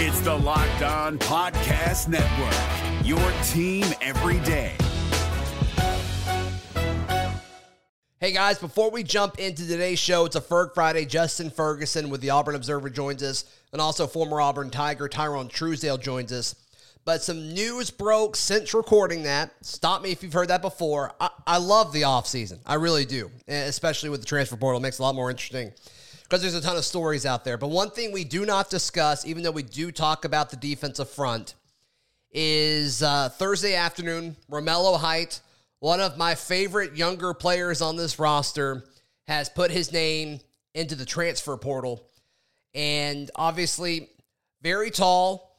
It's the Locked On Podcast Network, your team every day. Hey guys, before we jump into today's show, it's a Ferg Friday. Justin Ferguson with the Auburn Observer joins us, and also former Auburn Tiger Tyrone Truesdell joins us. But some news broke since recording that. Stop me if you've heard that before. I, I love the offseason. I really do, especially with the transfer portal. It makes it a lot more interesting because there's a ton of stories out there. But one thing we do not discuss, even though we do talk about the defensive front, is uh, Thursday afternoon, Romello Height, one of my favorite younger players on this roster, has put his name into the transfer portal. And obviously, very tall,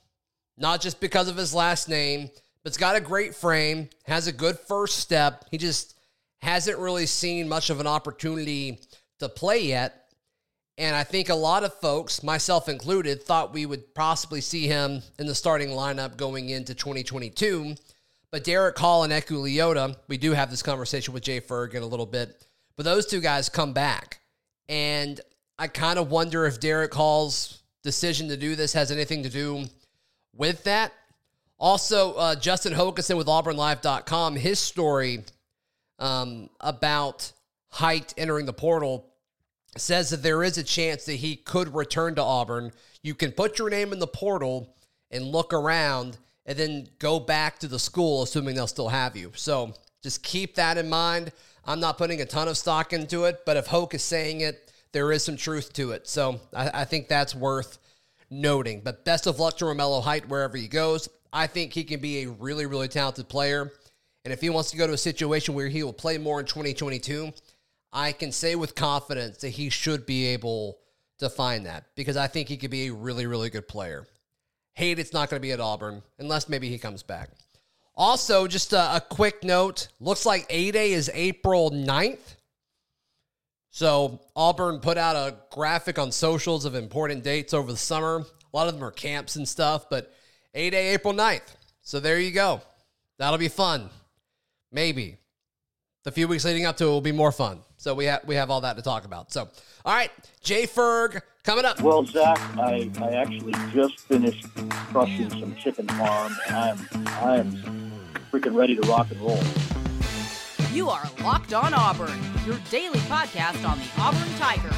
not just because of his last name, but it's got a great frame, has a good first step. He just hasn't really seen much of an opportunity to play yet. And I think a lot of folks, myself included, thought we would possibly see him in the starting lineup going into 2022. But Derick Hall and Eku Leota, we do have this conversation with Jay Ferg in a little bit. But those two guys come back. And I kind of wonder if Derick Hall's decision to do this has anything to do with that. Also, uh, Justin Hokanson with AuburnLive.com, his story um, about Height entering the portal says that there is a chance that he could return to Auburn. You can put your name in the portal and look around and then go back to the school, assuming they'll still have you. So just keep that in mind. I'm not putting a ton of stock into it, but if Hoke is saying it, there is some truth to it. So I, I think that's worth noting. But best of luck to Romello Height wherever he goes. I think he can be a really, really talented player. And if he wants to go to a situation where he will play more in 2022, I can say with confidence that he should be able to find that because I think he could be a really, really good player. Hate it's not going to be at Auburn unless maybe he comes back. Also, just a, a quick note looks like A Day is April 9th. So, Auburn put out a graphic on socials of important dates over the summer. A lot of them are camps and stuff, but A Day, April 9th. So, there you go. That'll be fun. Maybe. The few weeks leading up to it will be more fun. So we have we have all that to talk about. So, all right, Jay Ferg coming up. Well, Zac, I, I actually just finished crushing some chicken farm, and I'm I'm freaking ready to rock and roll. You are locked on Auburn, your daily podcast on the Auburn Tigers,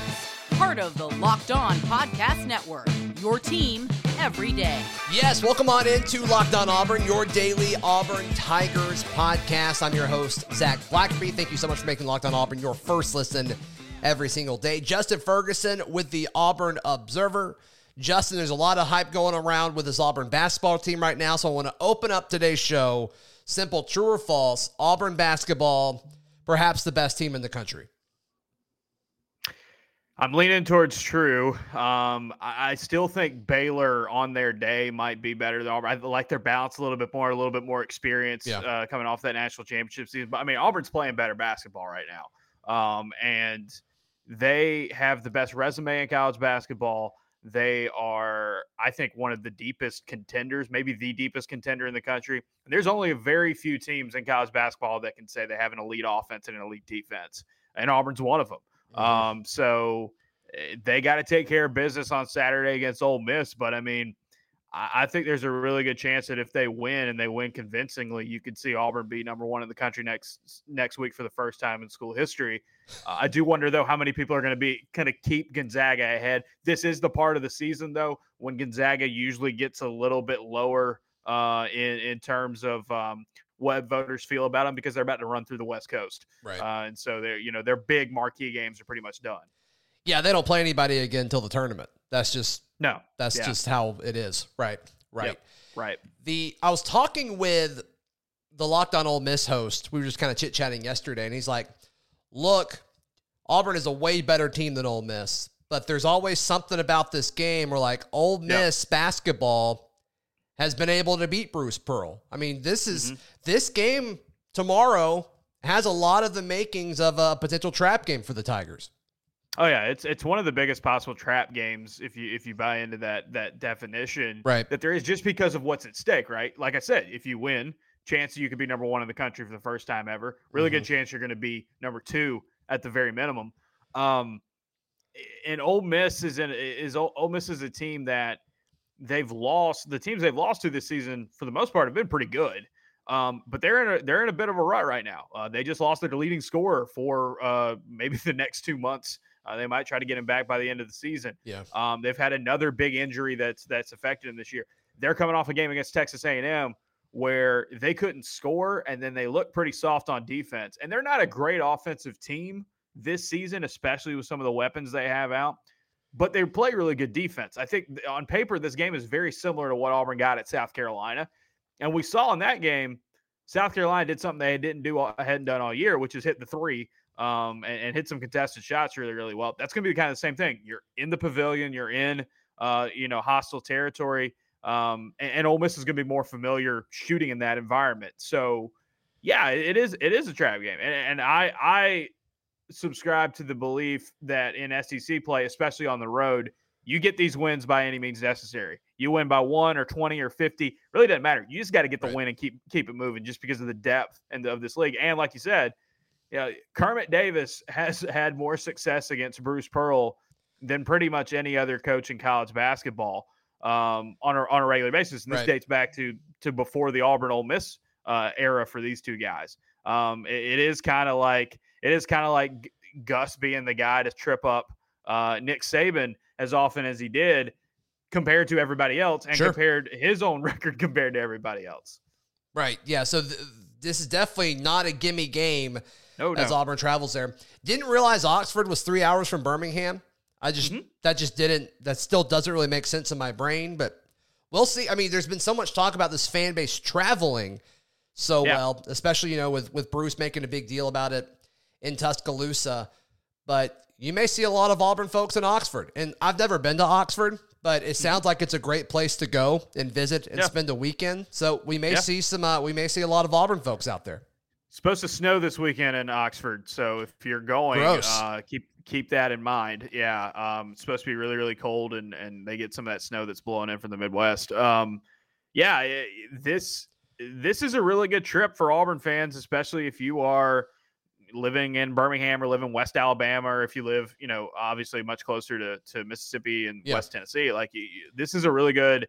part of the Locked On Podcast Network. Your team every day. Yes, welcome on into Locked On Auburn, your daily Auburn Tigers podcast. I'm your host, Zac Blackerby. Thank you so much for making Locked On Auburn your first listen every single day. Justin Ferguson with the Auburn Observer. Justin, there's a lot of hype going around with this Auburn basketball team right now, so I want to open up today's show. Simple, true or false? Auburn basketball, perhaps the best team in the country. I'm leaning towards true. Um, I, I, still think Baylor on their day might be better than Auburn. I like their balance a little bit more, a little bit more experience yeah. uh, coming off that national championship season. But I mean, Auburn's playing better basketball right now, um, and they have the best resume in college basketball. They are, I think, one of the deepest contenders, maybe the deepest contender in the country. And there's only a very few teams in college basketball that can say they have an elite offense and an elite defense, and Auburn's one of them. Mm-hmm. Um, so eh, they got to take care of business on Saturday against Ole Miss. But I mean, I, I, think there's a really good chance that if they win and they win convincingly, you could see Auburn be number one in the country next next week for the first time in school history. Uh, I do wonder though how many people are going to be kind of keep Gonzaga ahead. This is the part of the season though when Gonzaga usually gets a little bit lower uh, in in terms of um, what voters feel about them because they're about to run through the West Coast. Right. Uh, and so they're, you know, their big marquee games are pretty much done. Yeah, they don't play anybody again until the tournament. That's just no. That's yeah. just how it is. Right. Right. Yep. Right. The I was talking with the Locked On Ole Miss host. We were just kind of chit chatting yesterday, and he's like, "Look, Auburn is a way better team than Ole Miss, but there's always something about this game where like Ole Miss yep. basketball has been able to beat Bruce Pearl. I mean, this is mm-hmm. this game tomorrow has a lot of the makings of a potential trap game for the Tigers. Oh yeah, it's it's one of the biggest possible trap games if you if you buy into that that definition. Right. That there is just because of what's at stake, right? Like I said, if you win, chance you could be number one in the country for the first time ever. Really mm-hmm. good chance you're going to be number two at the very minimum. Um, and Ole Miss is in is Ole Miss is a team that they've lost the teams they've lost to this season for the most part have been pretty good. Um, but they're in a they're in a bit of a rut right now. Uh, they just lost their leading scorer for uh, maybe the next two months. Uh, they might try to get him back by the end of the season. Yeah. Um, they've had another big injury that's that's affected them this year. They're coming off a game against Texas A&M where they couldn't score and then they look pretty soft on defense. And they're not a great offensive team this season, especially with some of the weapons they have out. But they play really good defense. I think on paper, this game is very similar to what Auburn got at South Carolina. And we saw in that game, South Carolina did something they didn't do, hadn't done all year, which is hit the three um, and, and, hit some contested shots really, really well. That's going to be kind of the same thing. You're in the pavilion, you're in, uh, you know, hostile territory, um, and, and Ole Miss is going to be more familiar shooting in that environment. So, yeah, it is it is a trap game, and, and I I subscribe to the belief that in SEC play, especially on the road, you get these wins by any means necessary. You win by one or 20 or 50, really doesn't matter. You just got to get the right. win and keep keep it moving just because of the depth and of this league. And like you said, you know, Kermit Davis has had more success against Bruce Pearl than pretty much any other coach in college basketball um, on a on a regular basis. And this right. dates back to to before the Auburn Ole Miss uh, era for these two guys. Um, it, it is kind of like it is kind of like Gus being the guy to trip up uh, Nick Saban as often as he did compared to everybody else and sure. compared his own record compared to everybody else. Right. Yeah. So th- this is definitely not a gimme game no, as Auburn travels there. Didn't realize Oxford was three hours from Birmingham. I just mm-hmm. that just didn't that still doesn't really make sense in my brain, but we'll see. I mean, there's been so much talk about this fan base traveling so yeah. well, especially you know with with Bruce making a big deal about it in Tuscaloosa. But you may see a lot of Auburn folks in Oxford. And I've never been to Oxford, but it sounds like it's a great place to go and visit and yeah. spend a weekend. So we may yeah. see some uh, we may see a lot of Auburn folks out there. It's supposed to snow this weekend in Oxford, so if you're going, uh, keep keep that in mind. Yeah, um, it's supposed to be really really cold, and and they get some of that snow that's blowing in from the Midwest. Um, yeah, it, this this is a really good trip for Auburn fans, especially if you are living in Birmingham or live in West Alabama, or if you live, you know, obviously much closer to, to Mississippi and yeah. West Tennessee, like this is a really good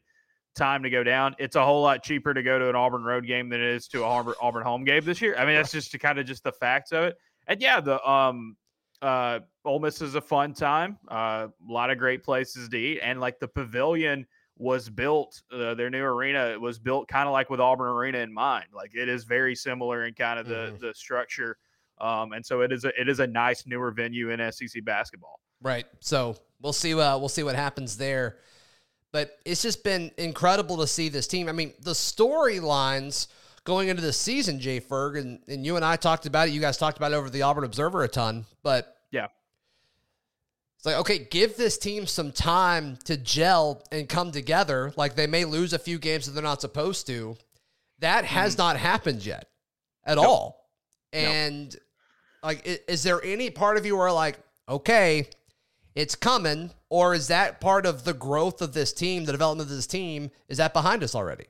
time to go down. It's a whole lot cheaper to go to an Auburn road game than it is to a Auburn, Auburn home game this year. I mean, that's just to kind of just the facts of it. And yeah, the um uh Ole Miss is a fun time. Uh, a lot of great places to eat, and like the pavilion was built. Uh, their new arena was built kind of like with Auburn Arena in mind. Like it is very similar in kind of the mm-hmm. the structure um, and so it is a it is a nice newer venue in SEC basketball. Right. So we'll see. Uh, we'll see what happens there. But it's just been incredible to see this team. I mean, the storylines going into the season, Jay Ferg, and, and you and I talked about it. You guys talked about it over the Auburn Observer a ton. But yeah, it's like, okay, give this team some time to gel and come together. Like they may lose a few games that they're not supposed to. That has mm. not happened yet at nope. all. And nope. Like, is there any part of you where like, okay, it's coming, or is that part of the growth of this team, the development of this team? Is that behind us already?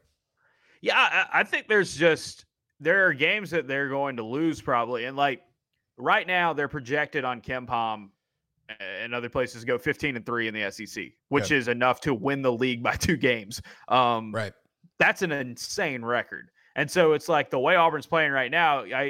Yeah, I, I think there's just there are games that they're going to lose probably, and like right now they're projected on KenPom and other places go 15 and 3 in the SEC, which is enough to win the league by two games. Um, right. That's an insane record. And so it's like the way Auburn's playing right now. I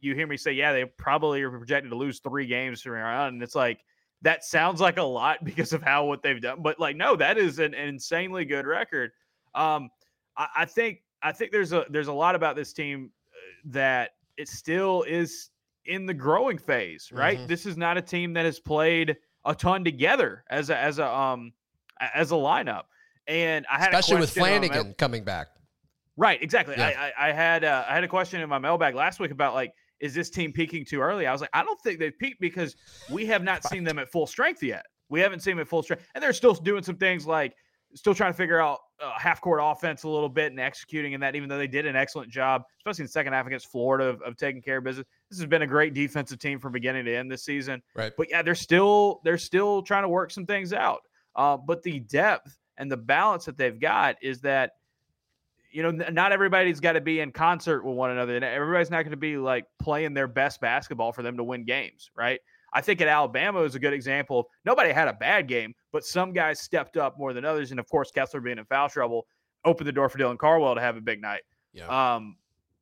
you hear me say, yeah, they probably are projected to lose three games from around, and it's like that sounds like a lot because of how what they've done. But like, no, that is an, an insanely good record. Um, I, I, think I think there's a there's a lot about this team uh, that it still is in the growing phase. Right, mm-hmm. this is not a team that has played a ton together as a as a um as a lineup. And I had especially with Flanigan coming back. Right, exactly. Yeah. I, I, I had uh, I had a question in my mailbag last week about like, is this team peaking too early? I was like, I don't think they've peaked because we have not seen them at full strength yet. We haven't seen them at full strength, and they're still doing some things like still trying to figure out uh, half court offense a little bit and executing in that. Even though they did an excellent job, especially in the second half against Florida, of, of taking care of business. This has been a great defensive team from beginning to end this season. Right, but yeah, they're still they're still trying to work some things out. Uh, but the depth and the balance that they've got is that you know, not everybody's got to be in concert with one another. And everybody's not going to be like playing their best basketball for them to win games, right? I think at Alabama is a good example. Nobody had a bad game, but some guys stepped up more than others. And of course, Kessler being in foul trouble opened the door for Dylan Cardwell to have a big night. Yeah. Um,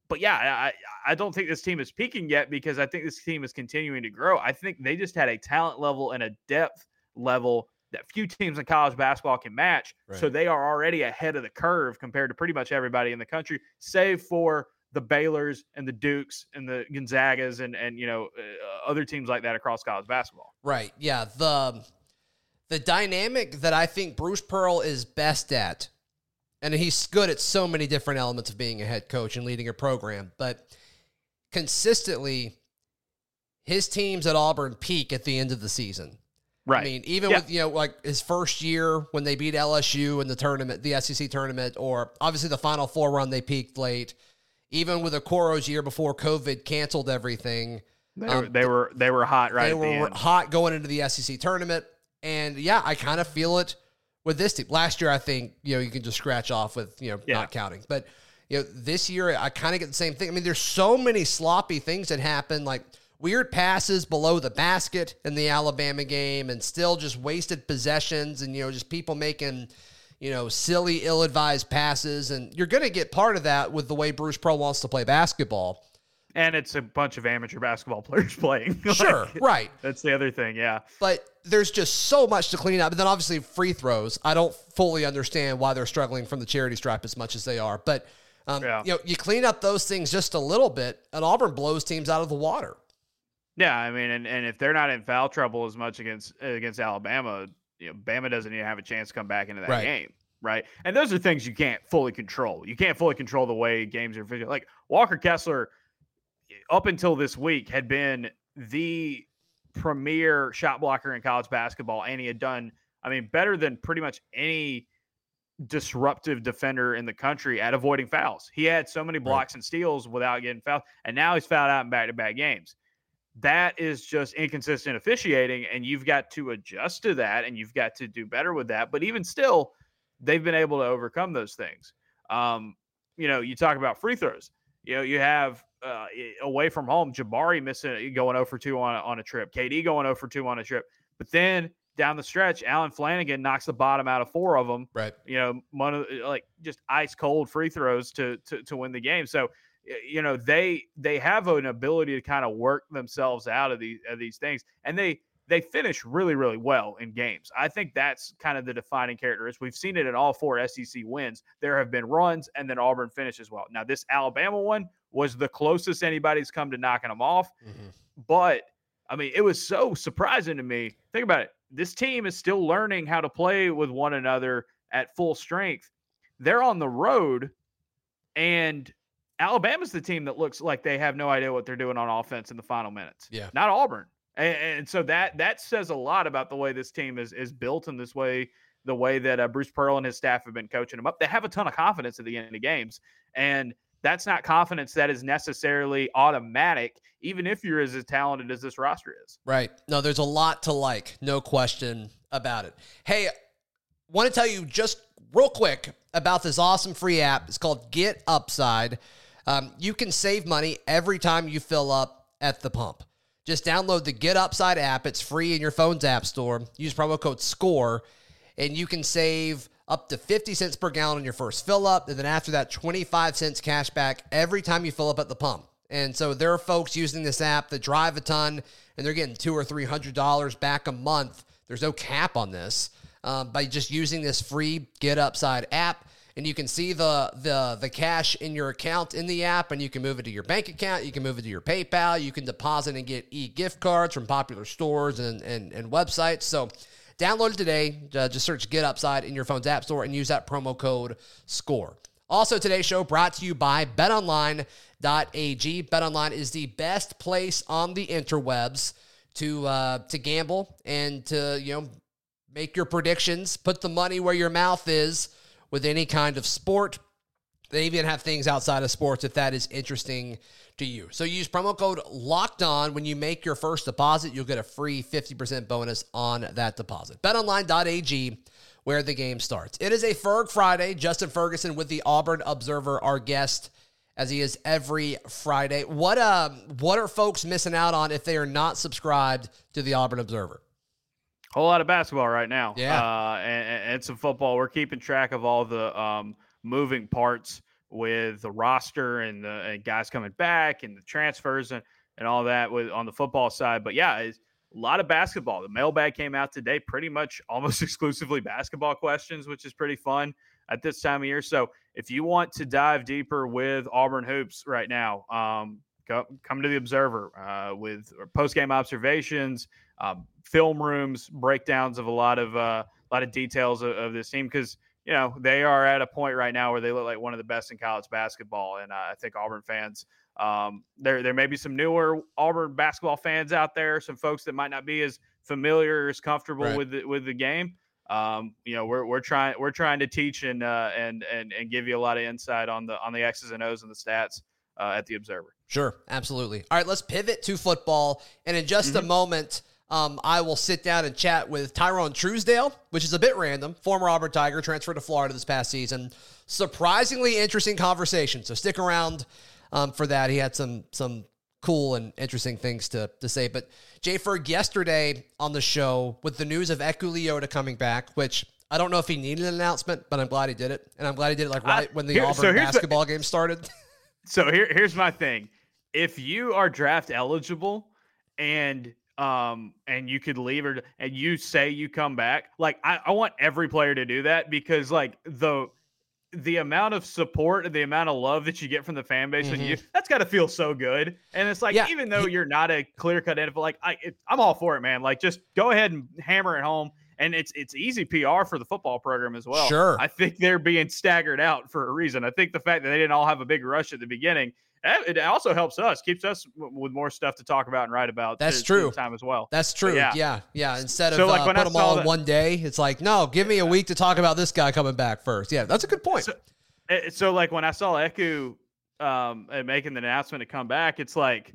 but yeah, I I don't think this team is peaking yet because I think this team is continuing to grow. I think they just had a talent level and a depth level that few teams in college basketball can match. Right. So they are already ahead of the curve compared to pretty much everybody in the country, save for the Baylors and the Dukes and the Gonzagas and and you know uh, other teams like that across college basketball. Right. Yeah. The the dynamic that I think Bruce Pearl is best at, and he's good at so many different elements of being a head coach and leading a program, but consistently, his teams at Auburn peak at the end of the season. Right. I mean, even yeah. with you know like his first year when they beat LSU in the tournament, the SEC tournament, or obviously the Final Four run, they peaked late even with Okoro's year before COVID canceled everything. They, um, they were they were hot right. They were the hot going into the SEC tournament, and yeah, I kind of feel it with this team. Last year, I think you know you can just scratch off with you know yeah. not counting, but you know this year I kind of get the same thing. I mean, there's so many sloppy things that happen, like weird passes below the basket in the Alabama game, and still just wasted possessions, and you know just people making you know, silly, ill advised passes. And you're going to get part of that with the way Bruce Pearl wants to play basketball. And it's a bunch of amateur basketball players playing. Sure, like, right. That's the other thing, yeah. But there's just so much to clean up. But then obviously free throws. I don't fully understand why they're struggling from the charity stripe as much as they are. But um, yeah. you know, you clean up those things just a little bit, and Auburn blows teams out of the water. Yeah, I mean, and, and if they're not in foul trouble as much against against Alabama, you know, Bama doesn't even have a chance to come back into that right. game. Right. And those are things you can't fully control. You can't fully control the way games are. Like Walker Kessler, up until this week, had been the premier shot blocker in college basketball. And he had done, I mean, better than pretty much any disruptive defender in the country at avoiding fouls. He had so many blocks right. and steals without getting fouled. And now he's fouled out in back to back games that is just inconsistent officiating and you've got to adjust to that and you've got to do better with that but even still they've been able to overcome those things. Um, you know you talk about free throws. You know you have uh, away from home jabari missing going over 2 on, on a trip kd going over 2 on a trip but then down the stretch Allen Flanigan knocks the bottom out of four of them right. you know one of like just ice cold free throws to, to to win the game so you know they they have an ability to kind of work themselves out of these of these things and they they finish really really well in games. I think that's kind of the defining characteristic we've seen it in all four sec wins. There have been runs and then auburn finishes well. Now this alabama one was the closest anybody's come to knocking them off mm-hmm. but i mean it was so surprising to me. Think about it. This team is still learning how to play with one another at full strength. They're on the road and Alabama's the team that looks like they have no idea what they're doing on offense in the final minutes. Yeah. Not Auburn. And, and so that that says a lot about the way this team is is built in this way, the way that uh, Bruce Pearl and his staff have been coaching them up. They have a ton of confidence at the end of games. And that's not confidence that is necessarily automatic, even if you're as talented as this roster is. Right. No, there's a lot to like, no question about it. Hey, want to tell you just real quick about this awesome free app. It's called Get Upside. Um, you can save money every time you fill up at the pump. Just download the Get Upside app. It's free in your phone's app store. Use promo code SCORE, and you can save up to 50 cents per gallon on your first fill up. And then after that, 25 cents cash back every time you fill up at the pump. And so there are folks using this app that drive a ton and they're getting two or three hundred dollars back a month. There's no cap on this um, by just using this free Get Upside app and you can see the the the cash in your account in the app and you can move it to your bank account you can move it to your paypal you can deposit and get e-gift cards from popular stores and and, and websites. So download it today uh, just search get upside in your phone's app store and use that promo code score. Also today's show brought to you by betonline.ag betonline is the best place on the interwebs to uh, to gamble and to you know make your predictions put the money where your mouth is with any kind of sport. They even have things outside of sports if that is interesting to you. So use promo code locked on when you make your first deposit. You'll get a free 50% bonus on that deposit. BetOnline.ag, where the game starts. It is a Ferg Friday. Justin Ferguson with the Auburn Observer, our guest as he is every Friday. What um what are folks missing out on if they are not subscribed to the Auburn Observer? Whole lot of basketball right now. Yeah, uh, and, and some football. We're keeping track of all the um, moving parts with the roster and the and guys coming back and the transfers and, and all that with on the football side. But yeah, it's a lot of basketball. The mailbag came out today, pretty much almost exclusively basketball questions, which is pretty fun at this time of year. So if you want to dive deeper with Auburn hoops right now, um, go, come to the Observer uh, with post game observations, um, film rooms, breakdowns of a lot of uh, a lot of details of, of this team because you know they are at a point right now where they look like one of the best in college basketball, and uh, I think Auburn fans. Um, there, there may be some newer Auburn basketball fans out there, some folks that might not be as familiar, as comfortable right. with the, with the game um, you know, we're, we're trying we're trying to teach and uh, and and and give you a lot of insight on the on the X's and O's and the stats uh, at the Observer. Sure, absolutely. All right, let's pivot to football, and in just mm-hmm. a moment. Um, I will sit down and chat with Tyrone Truesdell, which is a bit random. Former Auburn Tiger transferred to Florida this past season. Surprisingly interesting conversation. So stick around um, for that. He had some some cool and interesting things to, to say. But Jay Ferg yesterday on the show with the news of Eku Leota coming back, which I don't know if he needed an announcement, but I'm glad he did it. And I'm glad he did it like right when the here, Auburn so basketball the, game started. So here, here's my thing. If you are draft eligible and um and you could leave or and you say you come back, like I, I want every player to do that because like the the amount of support and the amount of love that you get from the fan base mm-hmm. when you that's got to feel so good and it's like yeah. even though you're not a clear cut NFL like I it, I'm all for it man like just go ahead and hammer it home and it's it's easy PR for the football program as well. Sure, I think they're being staggered out for a reason. I think the fact that they didn't all have a big rush at the beginning it also helps us, keeps us with more stuff to talk about and write about. That's true. Time as well. That's true. yeah. yeah, yeah. Instead of so, like, uh, put them all in one day, it's like no, give me a week to talk about this guy coming back first. Yeah, that's a good point. So, Eh, so like when I saw Eku um making the announcement to come back, it's like,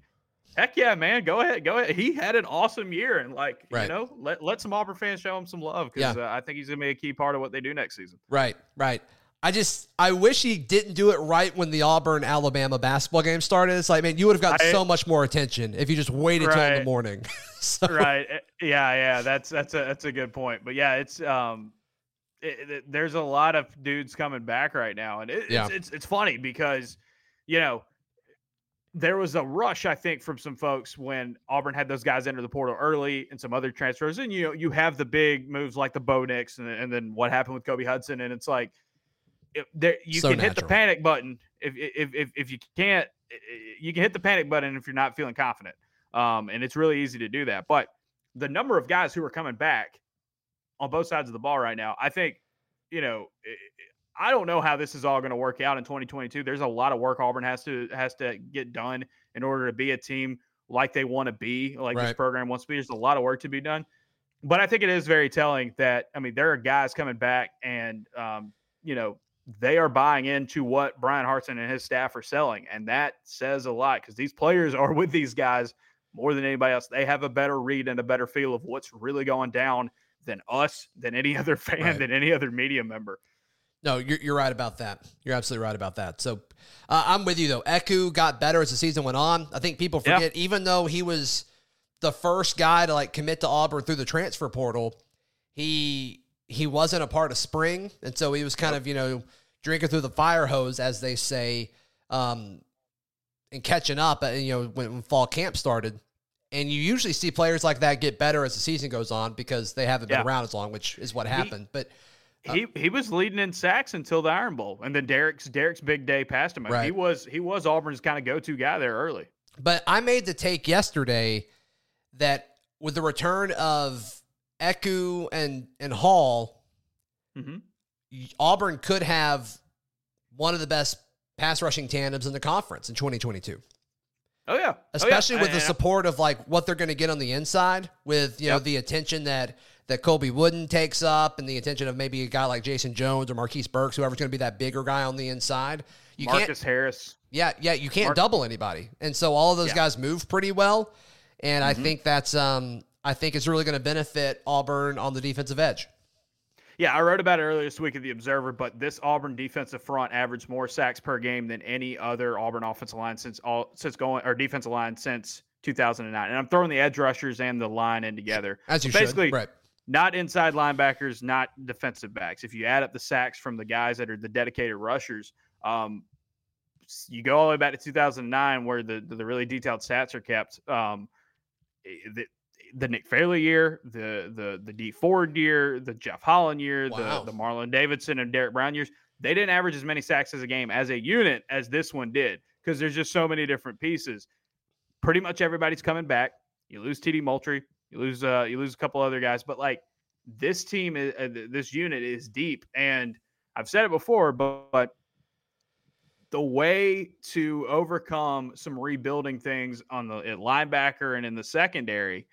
heck yeah, man, go ahead, go ahead. He had an awesome year, and like right. you know, let let some Auburn fans show him some love because yeah. uh, I think he's gonna be a key part of what they do next season. Right, right. I just I wish he didn't do it right when the Auburn Alabama basketball game started. It's like, man, you would have gotten I, so much more attention if you just waited right. till in the morning. so. Right. Eh, yeah, yeah. That's that's a that's a good point. But yeah, it's um it, it, there's a lot of dudes coming back right now, and it, yeah. it's, it's it's funny because you know there was a rush, I think, from some folks when Auburn had those guys enter the portal early and some other transfers, and you know you have the big moves like the Bo Nix, and, and then what happened with Kobe Hudson, and it's like there you so can natural. hit the panic button if, if if if you can't you can hit the panic button if you're not feeling confident, um, and it's really easy to do that, but the number of guys who are coming back on both sides of the ball right now. I think, you know, I don't know how this is all going to work out in 2022. There's a lot of work Auburn has to has to get done in order to be a team like they want to be, like right. this program wants to be. There's a lot of work to be done. But I think it is very telling that I mean there are guys coming back and um, you know they are buying into what Bryan Harsin and his staff are selling, and that says a lot because these players are with these guys more than anybody else. They have a better read and a better feel of what's really going down than us, than any other fan, right. than any other media member. No, you're, you're right about that. You're absolutely right about that. So uh, I'm with you, though. Eku got better as the season went on. I think people forget, yeah. even though he was the first guy to like commit to Auburn through the transfer portal, he he wasn't a part of spring. And so he was kind of, you know, drinking through the fire hose, as they say, um, and catching up, uh, you know, when, when fall camp started. And you usually see players like that get better as the season goes on because they haven't been around as long, which is what happened. He, but uh, he he was leading in sacks until the Iron Bowl, and then Derick's Derick's big day passed him. Right. He was he was Auburn's kind of go to guy there early. But I made the take yesterday that with the return of Eku and and Hall, mm-hmm. Auburn could have one of the best pass rushing tandems in the conference in 2022. Oh yeah, especially oh, yeah. with the support of like what they're going to get on the inside, with you yep. know the attention that that Colby Wooden takes up, and the attention of maybe a guy like Jason Jones or Marquise Burks, whoever's going to be that bigger guy on the inside. You Marcus can't, Harris. Yeah, yeah, you can't Mark, double anybody, and so all of those yeah. guys move pretty well, and mm-hmm. I think that's um I think it's really going to benefit Auburn on the defensive edge. Yeah, I wrote about it earlier this week at the Observer, but this Auburn defensive front averaged more sacks per game than any other Auburn offensive line since all since going or defensive line since 2009. And I'm throwing the edge rushers and the line in together. As you basically, should. Right. Not inside linebackers, not defensive backs. If you add up the sacks from the guys that are the dedicated rushers, um, you go all the way back to 2009, where the the really detailed stats are kept. Um, the, the Nick Fairley year, the the the Dee Ford year, the Jeff Holland year, wow. the the Marlon Davidson and Derrick Brown years, they didn't average as many sacks as a game as a unit as this one did because there's just so many different pieces. Pretty much everybody's coming back. You lose TD Moultry, you lose uh you lose a couple other guys, but like this team is uh, this unit is deep and I've said it before, but, but the way to overcome some rebuilding things on the at linebacker and in the secondary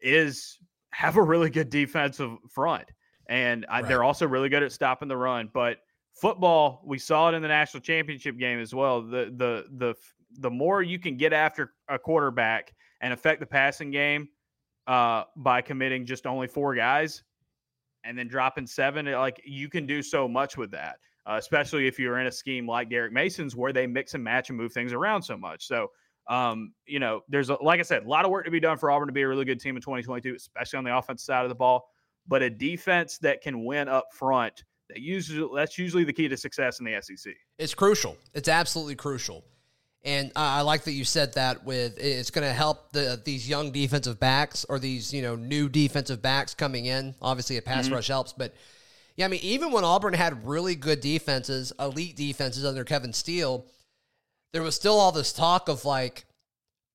is have a really good defensive front. And I, they're also really good at stopping the run. But football, we saw it in the national championship game as well. The the the the more you can get after a quarterback and affect the passing game uh, by committing just only four guys and then dropping seven, like you can do so much with that. Uh, especially if you're in a scheme like Derek Mason's where they mix and match and move things around so much. So um, you know, there's a, like I said, a lot of work to be done for Auburn to be a really good team in 2022, especially on the offensive side of the ball. But a defense that can win up front, that usually that's usually the key to success in the SEC. It's crucial. It's absolutely crucial. And I like that you said that with it's going to help the these young defensive backs or these you know new defensive backs coming in. Obviously, a pass mm-hmm. rush helps, but yeah, I mean even when Auburn had really good defenses, elite defenses under Kevin Steele, there was still all this talk of like,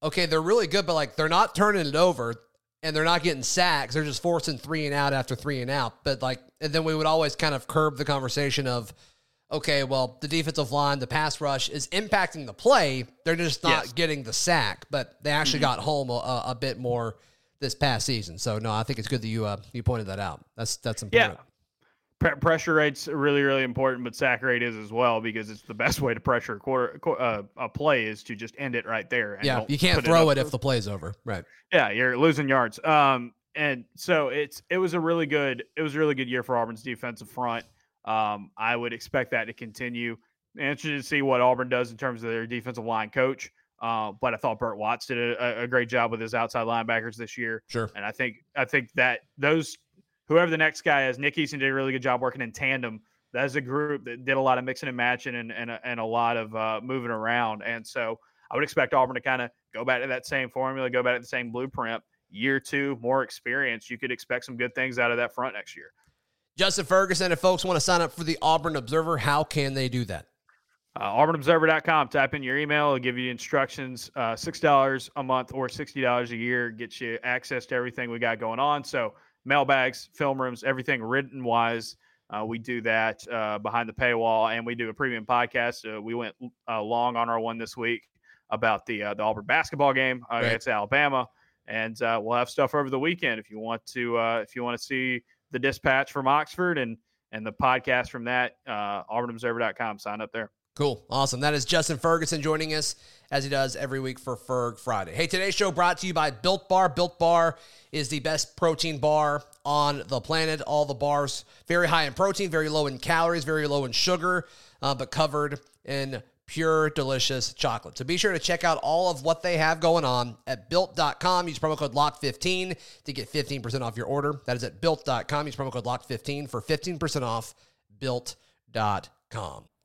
okay, they're really good, but like they're not turning it over and they're not getting sacks. They're just forcing three and out after three and out. But like, and then we would always kind of curb the conversation of, okay, well, the defensive line, the pass rush is impacting the play. They're just not yes. getting the sack, but they actually mm-hmm. got home a, a, bit more this past season. So no, I think it's good that you uh, you pointed that out. That's that's important. Yeah pressure rate's really really important, but sack rate is as well because it's the best way to pressure a quarter uh, a play is to just end it right there. yeah, you can't throw it, it if the play's over. Right. Yeah, you're losing yards. Um, and so it's it was a really good it was a really good year for Auburn's defensive front. Um, I would expect that to continue. Interested to see what Auburn does in terms of their defensive line coach. Uh, but I thought Bert Watts did a, a, great job with his outside linebackers this year. Sure. And I think I think that those whoever the next guy is, Nick Eason did a really good job working in tandem. That's a group that did a lot of mixing and matching and and, and a lot of uh, moving around. And so I would expect Auburn to kind of go back to that same formula, go back to the same blueprint. Year two, more experience. You could expect some good things out of that front next year. Justin Ferguson, if folks want to sign up for the Auburn Observer, how can they do that? Uh, AuburnObserver.com. Type in your email. It'll give you instructions. Uh, $6 a month or $60 a year gets you access to everything we got going on. So mailbags, film rooms, everything written wise. Uh, we do that uh, behind the paywall, and we do a premium podcast. Uh, we went uh, long on our one this week about the uh, the Auburn basketball game uh, right. against Alabama, and we'll have stuff over the weekend if you want to if you want to see the dispatch from Oxford and and the podcast from that. AuburnObserver.com. Sign up there. Cool. Awesome. That is Justin Ferguson joining us as he does every week for Ferg Friday. Hey, today's show brought to you by Built Bar. Built Bar is the best protein bar on the planet. All the bars very high in protein, very low in calories, very low in sugar, uh, but covered in pure, delicious chocolate. So be sure to check out all of what they have going on at built.com. Use promo code LOCK15 to get 15% off your order. That is at built.com. Use promo code LOCK15 for 15% off built.com.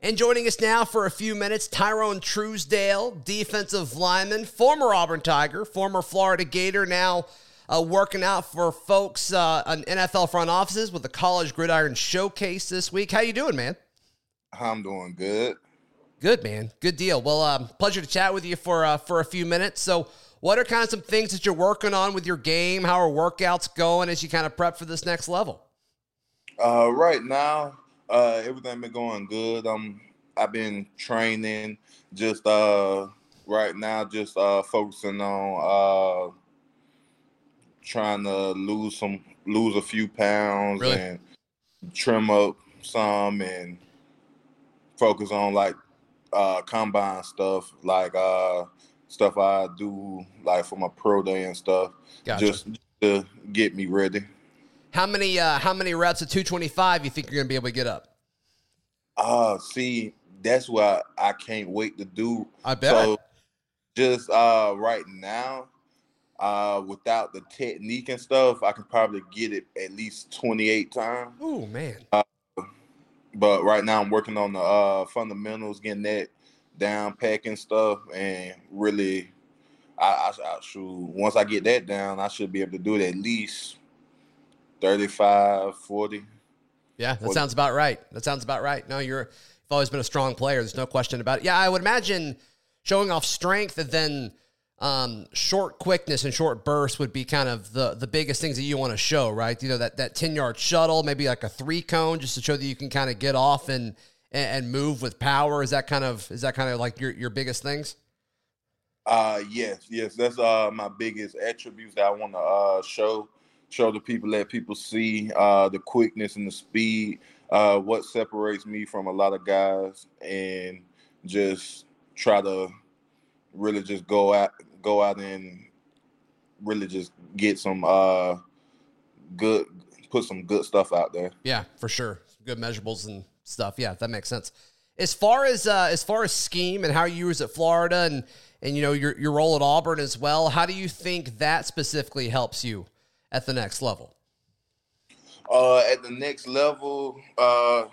And joining us now for a few minutes, Tyrone Truesdell, defensive lineman, former Auburn Tiger, former Florida Gator, now uh, working out for folks uh, on NFL front offices with the College Gridiron Showcase this week. How you doing, man? I'm doing good. Good, man. Good deal. Well, um, pleasure to chat with you for uh, for a few minutes. So, what are kind of some things that you're working on with your game? How are workouts going as you kind of prep for this next level? Uh, right now, uh, everything been going good. Um, I've been training. Just uh, right now, just uh, focusing on uh, trying to lose some, lose a few pounds Really? and trim up some, and focus on like uh combine stuff, like uh stuff I do like for my pro day and stuff, Gotcha. just to get me ready. How many uh, how many reps of 225 you think you're going to be able to get up? Uh, see, that's what I can't wait to do. I bet. So just uh right now, uh without the technique and stuff, I can probably get it at least 28 times. oh man. But right now I'm working on the uh fundamentals, getting that down packing stuff and really I, I, I should once I get that down, I should be able to do it at least 35, 40. Yeah, that What- sounds about right. That sounds about right. No, you're you've always been a strong player. There's no question about it. Yeah, I would imagine showing off strength and then um, short quickness and short bursts would be kind of the the biggest things that you want to show, right? You know that that ten yard shuttle, maybe like a three cone, just to show that you can kind of get off and and and move with power. Is that kind of is that kind of like your your biggest things? Uh yes, yes. That's uh my biggest attributes that I want to uh show show the people let people see uh the quickness and the speed, uh what separates me from a lot of guys and just try to really just go out go out and really just get some uh good put some good stuff out there. Yeah, for sure. Good measurables and stuff. Yeah, that makes sense. As far as uh, as far as scheme and how you use at Florida and and you know your your role at Auburn as well, how do you think that specifically helps you at the next level? Uh at the next level, uh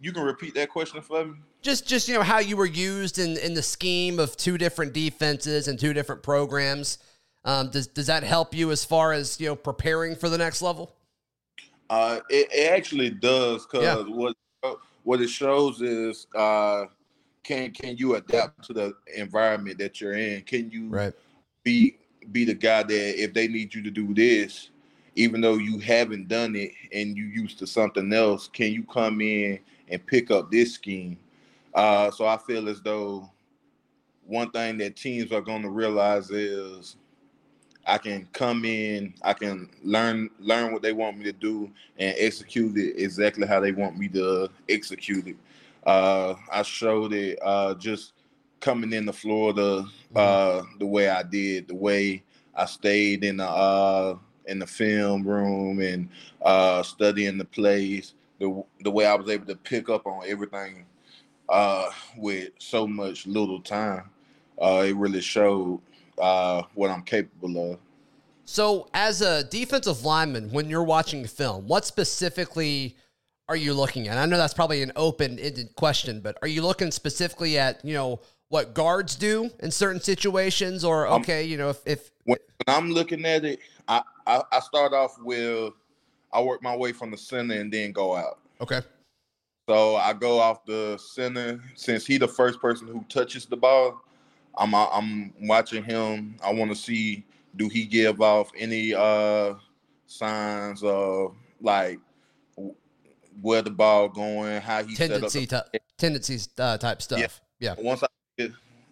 you can repeat that question for me? Just just you know how you were used in in the scheme of two different defenses and two different programs. Um, does does that help you as far as you know preparing for the next level? Uh, it, it actually does because Yeah. what what it shows is uh, can can you adapt to the environment that you're in? Can you be be the guy that if they need you to do this, even though you haven't done it and you used to something else, can you come in and pick up this scheme? Uh, so I feel as though one thing that teams are going to realize is I can come in, I can learn learn what they want me to do and execute it exactly how they want me to execute it. Uh, I showed it uh, just coming into Florida uh, the way I did, the way I stayed in the uh, in the film room and uh, studying the plays, the the way I was able to pick up on everything uh, with so much little time. Uh, it really showed uh, what I'm capable of. So, as a defensive lineman, when you're watching film, what specifically are you looking at? I know that's probably an open-ended question, but are you looking specifically at you know what guards do in certain situations, or Um, okay, you know if, if when, I'm looking at it, I, I I start off with I work my way from the center and then go out. okay, So I go off the center since he the first person who touches the ball. I'm I'm watching him. I want to see do he give off any uh signs of like where the ball going, how he tendency set up. ty- tendencies uh, type stuff. Yeah. once I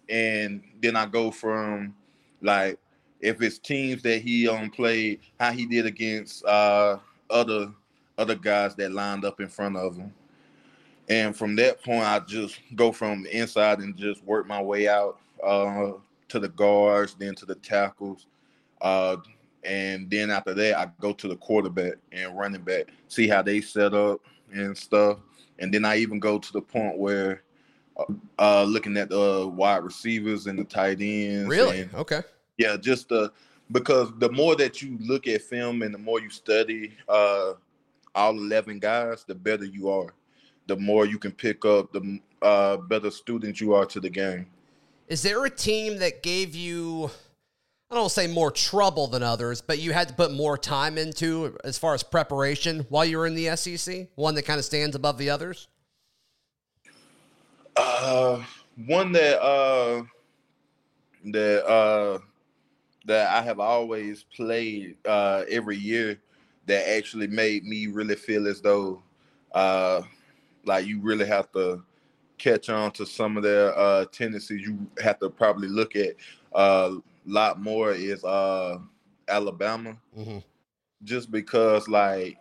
and then I go from like if it's teams that he um played, how he did against uh other other guys that lined up in front of him. And from that point, I just go from inside and just work my way out uh, to the guards, then to the tackles, uh, and then after that, I go to the quarterback and running back, see how they set up and stuff. And then I even go to the point where uh, looking at the wide receivers and the tight ends. Really? and- Okay. yeah, just uh, because the more that you look at film and the more you study uh, all 11 guys, the better you are. The more you can pick up, the uh, better student you are to the game. Is there a team that gave you, I don't say more trouble than others, but you had to put more time into as far as preparation while you were in the SEC? One that kind of stands above the others? Uh, one that uh, that uh, that I have always played uh, every year that actually made me really feel as though uh like you really have to catch on to some of their uh tendencies you have to probably look at a uh, lot more is uh Alabama. Mm-hmm. Just because like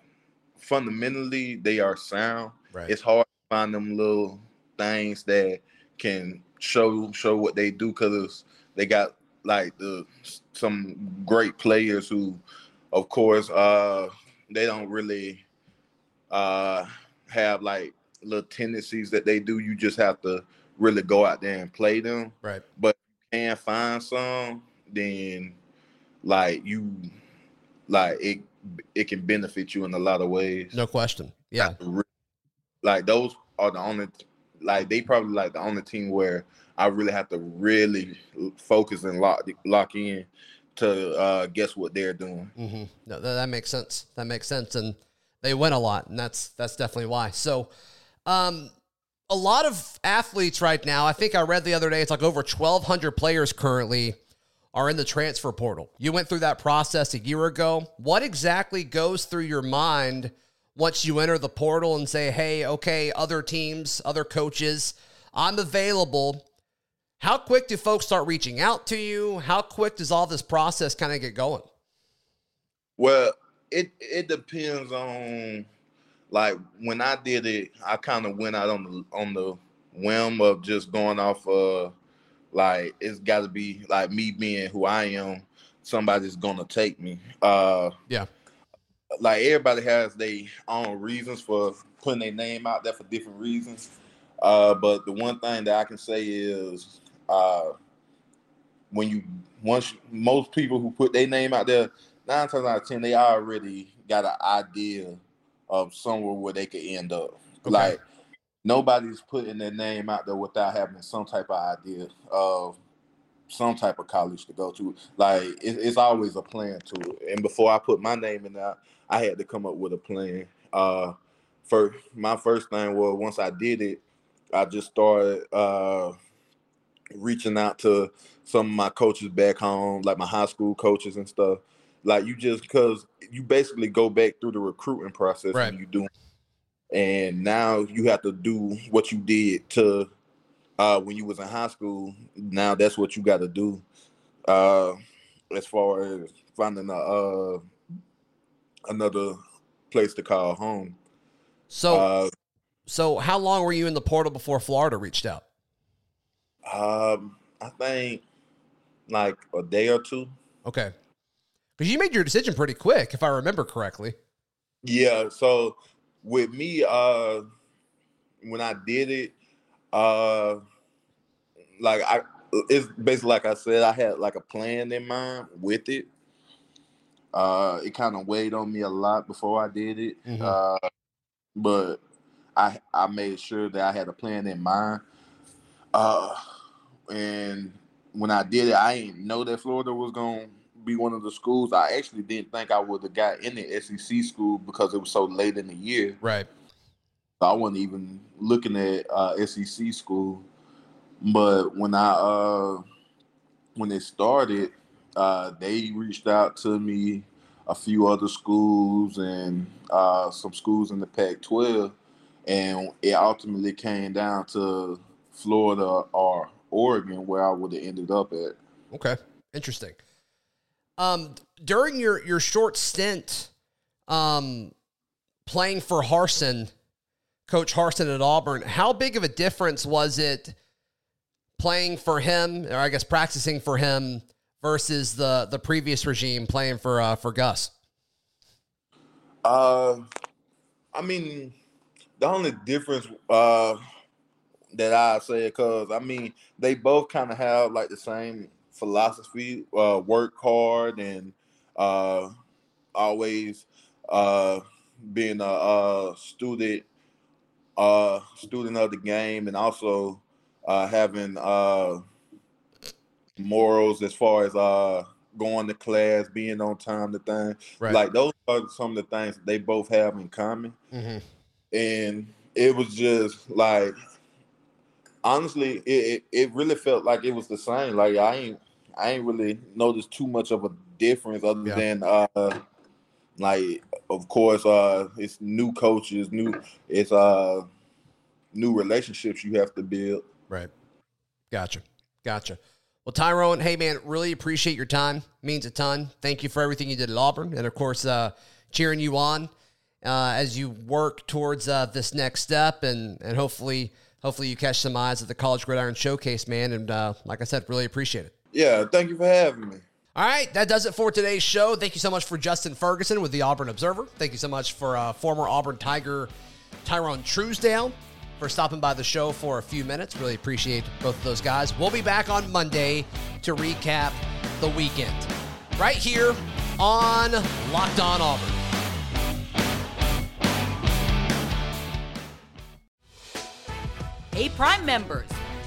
fundamentally they are sound. Right. It's hard to find them little things that can show show what they do because they got like the some great players who of course uh they don't really uh have like little tendencies that they do. You just have to really go out there and play them. Right. But you can find some then like you like it it can benefit you in a lot of ways. No question. Yeah. Like those are the only like they probably like the only team where I really have to really focus and lock lock in to uh, guess what they're doing. Mm-hmm. No, that, makes sense. That makes sense, and they win a lot, and that's that's definitely why. So, um, a lot of athletes right now. I think I read the other day. It's like over twelve hundred players currently are in the transfer portal. You went through that process a year ago. What exactly goes through your mind once you enter the portal and say, "Hey, okay, other teams, other coaches, I'm available." How quick do folks start reaching out to you? How quick does all this process kind of get going? Well, it it depends on like when I did it, I kind of went out on the on the whim of just going off uh like it's got to be like me being who I am, somebody's gonna take me. Uh Yeah. Like everybody has their own reasons for putting their name out there for different reasons. Uh, but the one thing that I can say is uh, when you once most people who put their name out there, nine times out of ten, they already got an idea of somewhere where they could end up. Okay. Like nobody's putting their name out there without having some type of idea of some type of college to go to. Like it, it's always a plan to it. And before I put my name in there, I had to come up with a plan. Uh, first, my first thing was once I did it, I just started uh, reaching out to some of my coaches back home, like my high school coaches and stuff. Like you just because you basically go back through the recruiting process right. when you do, and now you have to do what you did to uh, when you was in high school. Now that's what you got to do uh, as far as finding a uh, another place to call home. So, uh, so how long were you in the portal before Florida reached out? Um, I think like a day or two. Okay. Because you made your decision pretty quick, if I remember correctly. Yeah. So with me, uh, when I did it, uh, like I, it's basically like I said, I had like a plan in mind with it. Uh, it kind of weighed on me a lot before I did it. Mm-hmm. Uh, but I I made sure that I had a plan in mind. Uh, and when I did it, I didn't know that Florida was to be one of the schools. I actually didn't think I would have got in the SEC school because it was so late in the year. Right. So I wasn't even looking at uh, SEC school. But when I uh, when it started, uh, they reached out to me, a few other schools, and uh, some schools in the Pac-12, and it ultimately came down to Florida or Oregon, where I would have ended up at. Okay, interesting. Um, during your your short stint, um, playing for Harsin, Coach Harsin at Auburn, how big of a difference was it playing for him, or I guess practicing for him, versus the the previous regime playing for uh, for Gus? Uh, I mean, the only difference uh that I say because I mean they both kind of have like the same philosophy, uh, work hard and uh, always uh, being a, a student, uh, student of the game, and also uh, having uh, morals as far as uh, going to class, being on time, the thing. Right. Like those are some of the things they both have in common. Mm-hmm. And it was just like honestly, it, it, it really felt like it was the same. Like I ain't I ain't really noticed too much of a difference other yeah. than uh like of course uh it's new coaches, new it's uh new relationships you have to build. Right. Gotcha. Gotcha. Well, Tyrone, hey man, really appreciate your time. Means a ton. Thank you for everything you did at Auburn, and of course, uh, cheering you on uh, as you work towards uh, this next step, and and hopefully, hopefully you catch some eyes at the College Gridiron Showcase, man. And uh, like I said, really appreciate it. Yeah, thank you for having me. All right, that does it for today's show. Thank you so much for Justin Ferguson with the Auburn Observer. Thank you so much for uh, former Auburn Tiger Tyrone Truesdell for stopping by the show for a few minutes. Really appreciate both of those guys. We'll be back on Monday to recap the weekend right here on Locked On Auburn. Hey, Prime members,